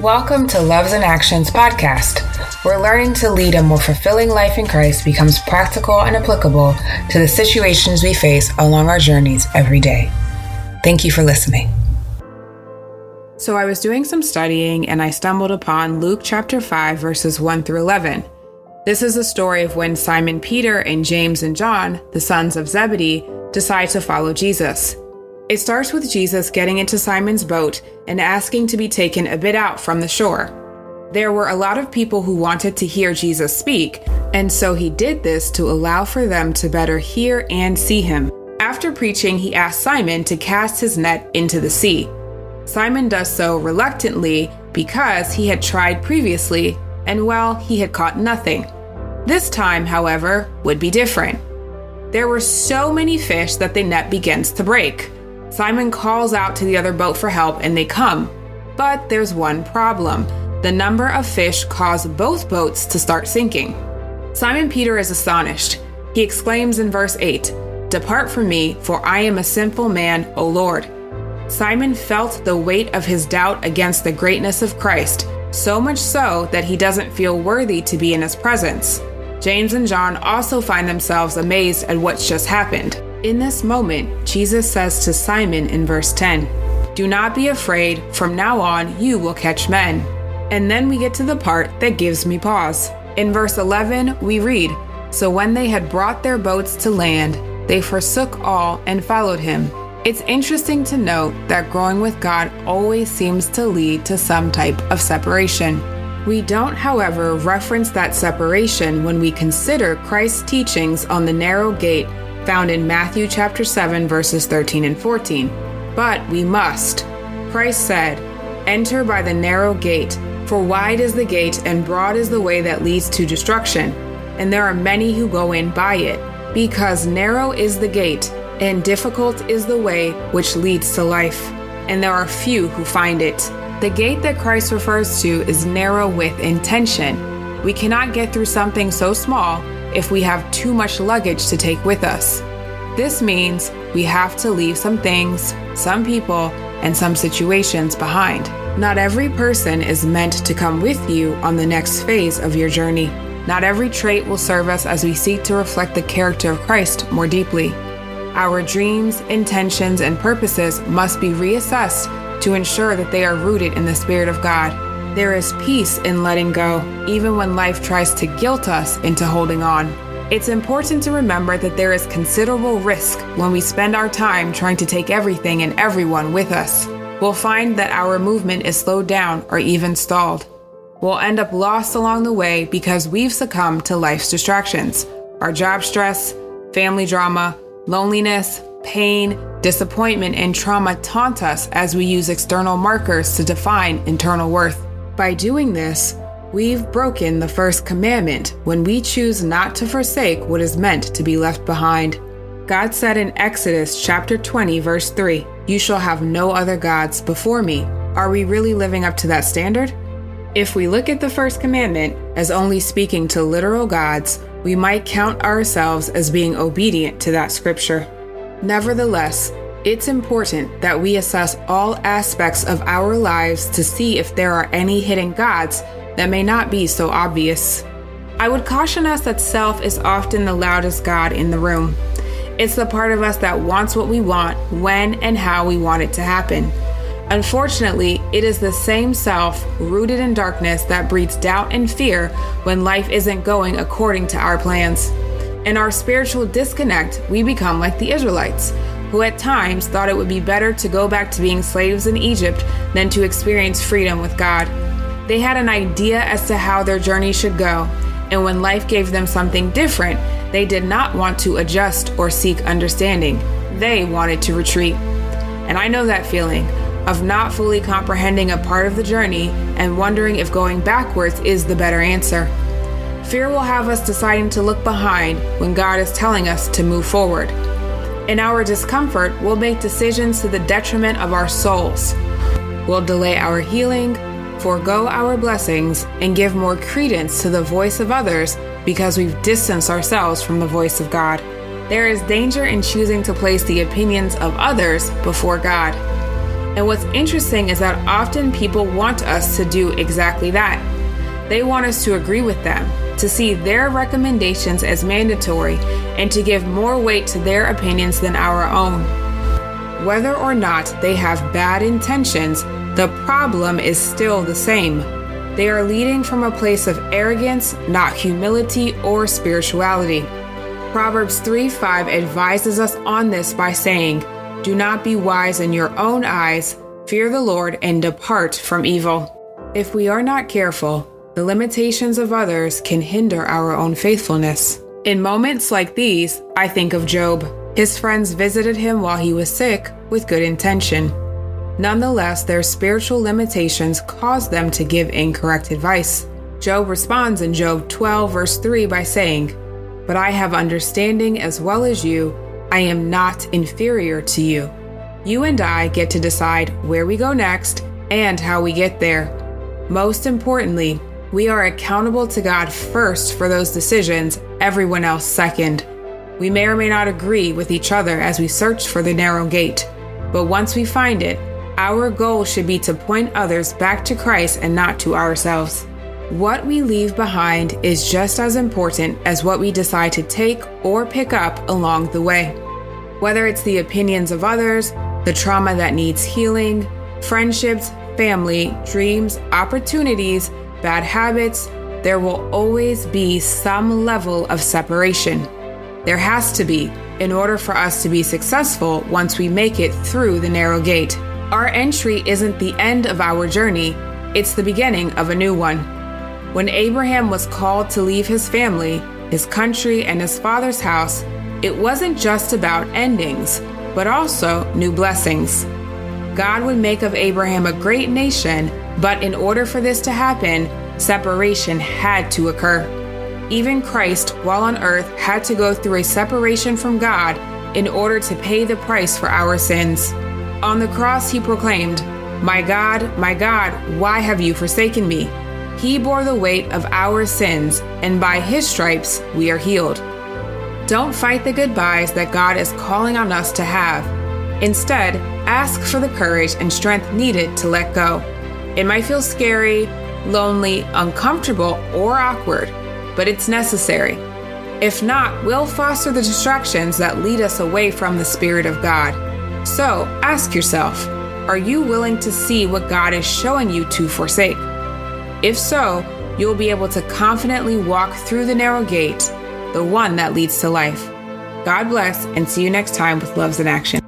Welcome to Loves in Action's podcast, where learning to lead a more fulfilling life in Christ becomes practical and applicable to the situations we face along our journeys every day. Thank you for listening. So, I was doing some studying and I stumbled upon Luke chapter 5, verses 1 through 11. This is a story of when Simon Peter and James and John, the sons of Zebedee, decide to follow Jesus. It starts with Jesus getting into Simon's boat and asking to be taken a bit out from the shore. There were a lot of people who wanted to hear Jesus speak, and so he did this to allow for them to better hear and see him. After preaching, he asked Simon to cast his net into the sea. Simon does so reluctantly because he had tried previously, and well, he had caught nothing. This time, however, would be different. There were so many fish that the net begins to break. Simon calls out to the other boat for help and they come. But there's one problem the number of fish caused both boats to start sinking. Simon Peter is astonished. He exclaims in verse 8 Depart from me, for I am a sinful man, O Lord. Simon felt the weight of his doubt against the greatness of Christ, so much so that he doesn't feel worthy to be in his presence. James and John also find themselves amazed at what's just happened. In this moment, Jesus says to Simon in verse 10, Do not be afraid, from now on you will catch men. And then we get to the part that gives me pause. In verse 11, we read, So when they had brought their boats to land, they forsook all and followed him. It's interesting to note that growing with God always seems to lead to some type of separation. We don't, however, reference that separation when we consider Christ's teachings on the narrow gate found in Matthew chapter 7 verses 13 and 14. But we must. Christ said, "Enter by the narrow gate, for wide is the gate and broad is the way that leads to destruction, and there are many who go in by it, because narrow is the gate and difficult is the way which leads to life, and there are few who find it." The gate that Christ refers to is narrow with intention. We cannot get through something so small if we have too much luggage to take with us. This means we have to leave some things, some people, and some situations behind. Not every person is meant to come with you on the next phase of your journey. Not every trait will serve us as we seek to reflect the character of Christ more deeply. Our dreams, intentions, and purposes must be reassessed to ensure that they are rooted in the Spirit of God there is peace in letting go, even when life tries to guilt us into holding on. It's important to remember that there is considerable risk when we spend our time trying to take everything and everyone with us. We'll find that our movement is slowed down or even stalled. We'll end up lost along the way because we've succumbed to life's distractions our job stress, family drama, loneliness, pain, disappointment, and trauma taunt us as we use external markers to define internal worth. By doing this, we've broken the first commandment when we choose not to forsake what is meant to be left behind. God said in Exodus chapter 20 verse 3, "You shall have no other gods before me." Are we really living up to that standard? If we look at the first commandment as only speaking to literal gods, we might count ourselves as being obedient to that scripture. Nevertheless, it's important that we assess all aspects of our lives to see if there are any hidden gods that may not be so obvious. I would caution us that self is often the loudest God in the room. It's the part of us that wants what we want, when and how we want it to happen. Unfortunately, it is the same self, rooted in darkness, that breeds doubt and fear when life isn't going according to our plans. In our spiritual disconnect, we become like the Israelites who at times thought it would be better to go back to being slaves in Egypt than to experience freedom with God. They had an idea as to how their journey should go, and when life gave them something different, they did not want to adjust or seek understanding. They wanted to retreat. And I know that feeling of not fully comprehending a part of the journey and wondering if going backwards is the better answer. Fear will have us deciding to look behind when God is telling us to move forward. In our discomfort, we'll make decisions to the detriment of our souls. We'll delay our healing, forego our blessings, and give more credence to the voice of others because we've distanced ourselves from the voice of God. There is danger in choosing to place the opinions of others before God. And what's interesting is that often people want us to do exactly that. They want us to agree with them, to see their recommendations as mandatory, and to give more weight to their opinions than our own. Whether or not they have bad intentions, the problem is still the same. They are leading from a place of arrogance, not humility or spirituality. Proverbs 3 5 advises us on this by saying, Do not be wise in your own eyes, fear the Lord, and depart from evil. If we are not careful, the limitations of others can hinder our own faithfulness. In moments like these, I think of Job. His friends visited him while he was sick with good intention. Nonetheless, their spiritual limitations caused them to give incorrect advice. Job responds in Job 12, verse 3 by saying, But I have understanding as well as you, I am not inferior to you. You and I get to decide where we go next and how we get there. Most importantly, we are accountable to God first for those decisions, everyone else second. We may or may not agree with each other as we search for the narrow gate, but once we find it, our goal should be to point others back to Christ and not to ourselves. What we leave behind is just as important as what we decide to take or pick up along the way. Whether it's the opinions of others, the trauma that needs healing, friendships, family, dreams, opportunities, bad habits, there will always be some level of separation. There has to be, in order for us to be successful once we make it through the narrow gate. Our entry isn't the end of our journey, it's the beginning of a new one. When Abraham was called to leave his family, his country, and his father's house, it wasn't just about endings, but also new blessings. God would make of Abraham a great nation but in order for this to happen, separation had to occur. Even Christ, while on earth, had to go through a separation from God in order to pay the price for our sins. On the cross, he proclaimed, My God, my God, why have you forsaken me? He bore the weight of our sins, and by his stripes we are healed. Don't fight the goodbyes that God is calling on us to have. Instead, ask for the courage and strength needed to let go. It might feel scary, lonely, uncomfortable, or awkward, but it's necessary. If not, we'll foster the distractions that lead us away from the Spirit of God. So ask yourself are you willing to see what God is showing you to forsake? If so, you'll be able to confidently walk through the narrow gate, the one that leads to life. God bless, and see you next time with Loves in Action.